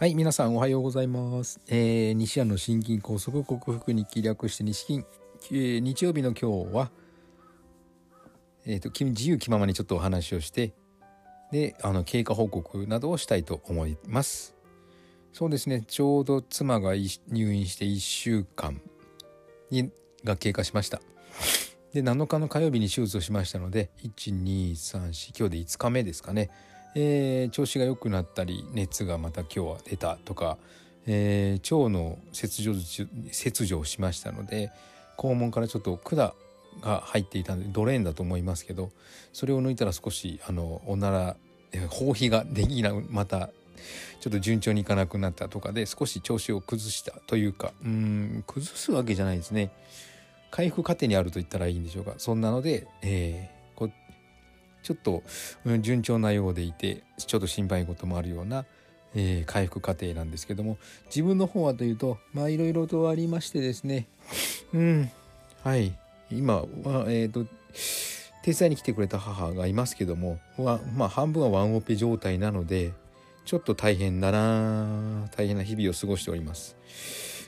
はい、皆さんおはようございます。えー、西安の心筋梗塞克服に気略して西筋、えー日曜日の今日は、えっ、と、自由気ままにちょっとお話をして、で、あの、経過報告などをしたいと思います。そうですね、ちょうど妻が入院して1週間にが経過しました。で、7日の火曜日に手術をしましたので、1、2、3、4、今日で5日目ですかね。えー調子が良くなったり熱がまた今日は出たとか、えー腸の切除切除をしましたので肛門からちょっと管が入っていたのでドレーンだと思いますけどそれを抜いたら少しあのおならえー包皮ができなくまたちょっと順調にいかなくなったとかで少し調子を崩したというかうん崩すわけじゃないですね。回復過程にあると言ったらいいんでしょうか。そんなので、えちょっと順調なようでいてちょっと心配事もあるような、えー回復過程なんですけども自分の方はというとまあいろいろとありましてですね。うん。はい。今はえっ、と手伝いに来てくれた母がいますけどもまあ半分はワンオペ状態なのでちょっと大変だな大変な日々を過ごしております。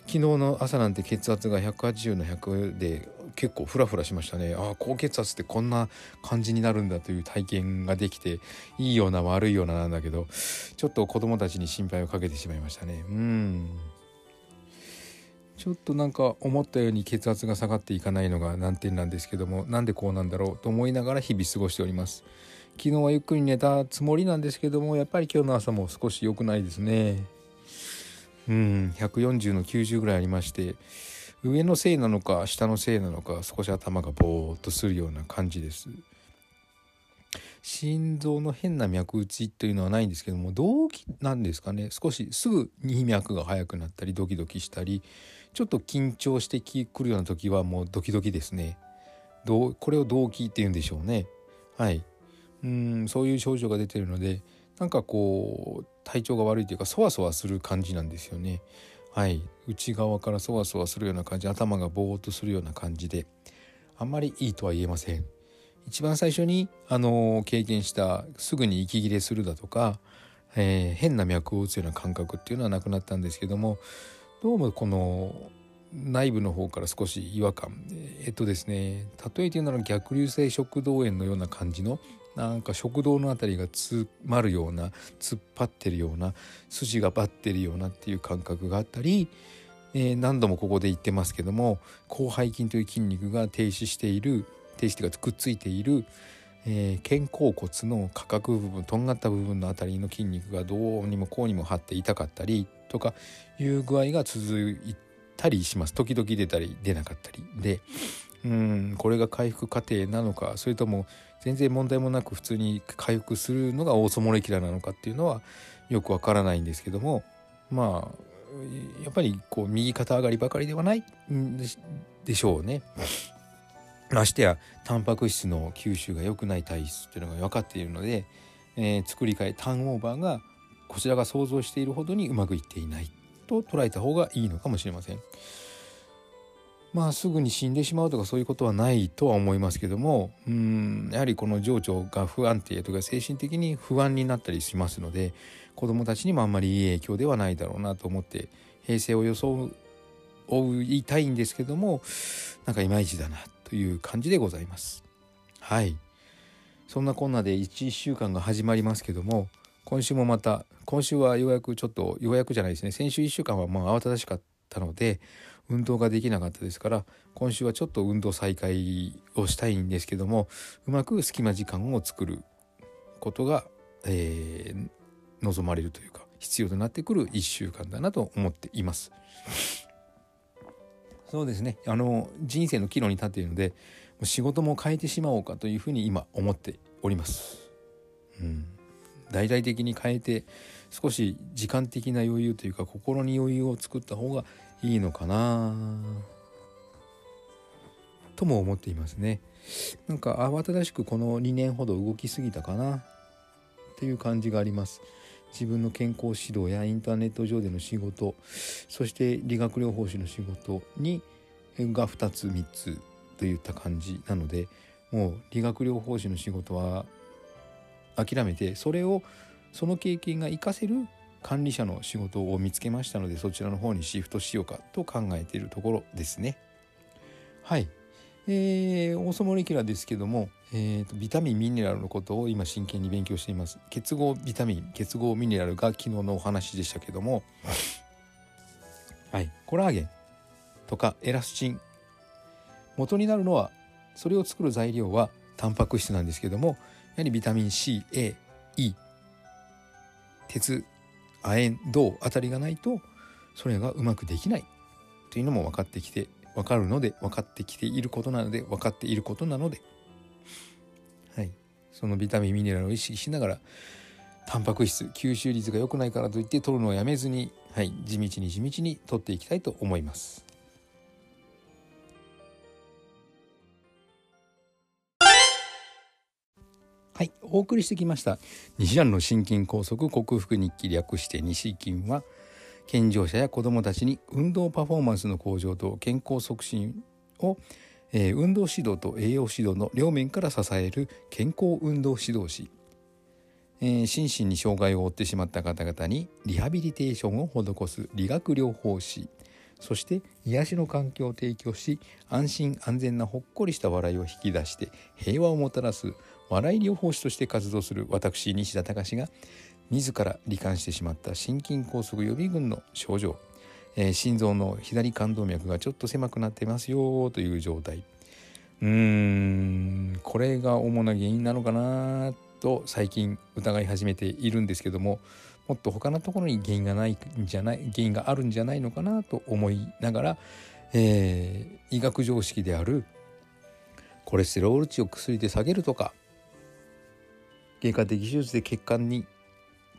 昨日の朝なんて血圧が180の100で結構フラフラしましたね。ああ高血圧ってこんな感じになるんだという体験ができていいような悪いようななんだけどちょっと子供たちに心配をかけてしまいましたね。うん。ちょっとなんか思ったように血圧が下がっていかないのが難点なんですけどもなんでこうなんだろうと思いながら日々過ごしております。昨日はゆっくり寝たつもりなんですけどもやっぱり今日の朝も少し良くないですね。うん。140の90ぐらいありまして上のせいなのか下のせいなのか少し頭がボーっとするような感じです。心臓の変な脈打ちというのはないんですけども動悸なんですかね。少しすぐに脈が速くなったりドキドキしたりちょっと緊張してくるような時はもうドキドキですね。どうこれを動悸っていうんでしょうね。はい。うんそういう症状が出てるのでなんかこう体調が悪いというかそわそわする感じなんですよね。はい。内側からそわそわするような感じ頭がぼーっとするような感じであんまりいいとは言えません。一番最初にあの経験したすぐに息切れするだとか、えー変な脈を打つような感覚っていうのはなくなったんですけどもどうもこの内部の方から少し違和感。えっとですね例えて言うなら逆流性食道炎のような感じのなんか食道のあたりが詰まるような突っ張ってるような筋がばってるようなっていう感覚があったり、えー何度もここで言ってますけども広背筋という筋肉が停止している停止というかくっついている、えー肩甲骨の下角部分とんがった部分のあたりの筋肉がどうにもこうにも張って痛かったりとかいう具合が続いたりします。時々出たり出なかったり。でうんこれが回復過程なのかそれとも全然問題もなく普通に回復するのがオーソモレキュラなのかっていうのはよくわからないんですけどもまあやっぱりこう右肩上がりばかりではないでしょうね。ましてやタンパク質の吸収が良くない体質っていうのが分かっているので、えー作り替えターンオーバーがこちらが想像しているほどにうまくいっていないと捉えた方がいいのかもしれません。まあすぐに死んでしまうとかそういうことはないとは思いますけどもうんやはりこの情緒が不安定とか精神的に不安になったりしますので子どもたちにもあんまりいい影響ではないだろうなと思って平成を装いたいんですけどもなんかいまいちだなという感じでございます。はいそんなこんなで 1, 1週間が始まりますけども今週もまた今週はようやくちょっとようやくじゃないですね先週1週間はまあ慌ただしかったので運動ができなかったですから今週はちょっと運動再開をしたいんですけどもうまく隙間時間を作ることが、えー望まれるというか必要となってくる1週間だなと思っています。そうですねあの人生の岐路に立っているので仕事も変えてしまおうかというふうに今思っております。うん、大々的に変えて少し時間的な余裕というか心に余裕を作った方がいいのかな？とも思っていますね。なんか慌ただしくこの2年ほど動きすぎたかな？っていう感じがあります。自分の健康指導やインターネット上での仕事そして理学療法士の仕事にが2つ3つといった感じなのでもう理学療法士の仕事は諦めてそれをその経験が活かせる管理者の仕事を見つけましたのでそちらの方にシフトしようかと考えているところですね。はい。えー、オーソモレキュラですけども、えーと、ビタミンミネラルのことを今真剣に勉強しています。結合ビタミン結合ミネラルが昨日のお話でしたけどもはい。コラーゲンとかエラスチン。元になるのはそれを作る材料はタンパク質なんですけどもやはりビタミン CAE 鉄亜鉛銅あたりがないとそれがうまくできない。というのも分かってきて分かるので分かってきていることなので分かっていることなので。はい。そのビタミンミネラルを意識しながらタンパク質吸収率が良くないからといって取るのをやめずに、はい、地道に地道に取っていきたいと思います。はい、お送りしてきました。西安の心筋梗塞克服日記略して西筋は健常者や子どもたちに運動パフォーマンスの向上と健康促進を、えー、運動指導と栄養指導の両面から支える健康運動指導士、えー、心身に障害を負ってしまった方々にリハビリテーションを施す理学療法士。そして癒しの環境を提供し安心安全なほっこりした笑いを引き出して平和をもたらす笑い療法士として活動する私西田隆が自ら罹患してしまった心筋梗塞予備軍の症状、えー、心臓の左冠動脈がちょっと狭くなってますよという状態。うーんこれが主な原因なのかなと最近疑い始めているんですけどももっと他のところに原因がないんじゃない原因があるんじゃないのかなと思いながら、えー、医学常識であるコレステロール値を薬で下げるとか外科的手術で血管に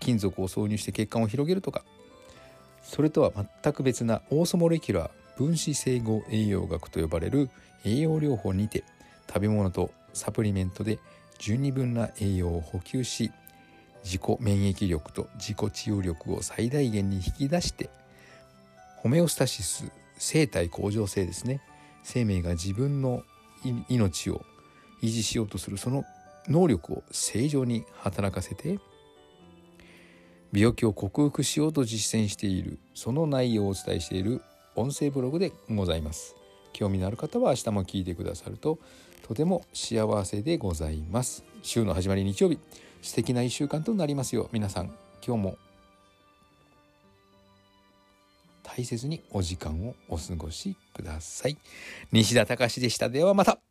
金属を挿入して血管を広げるとかそれとは全く別なオーソモレキュラー分子整合栄養学と呼ばれる栄養療法にて食べ物とサプリメントで十二分な栄養を補給し自己免疫力と自己治癒力を最大限に引き出してホメオスタシス生体向上性ですね。生命が自分の命を維持しようとするその能力を正常に働かせて病気を克服しようと実践しているその内容をお伝えしている音声ブログでございます。興味のある方は明日も聞いてくださるととても幸せでございます。週の始まり日曜日。素敵な1週間となりますよ皆さん今日も大切にお時間をお過ごしください。西田隆でした。ではまた。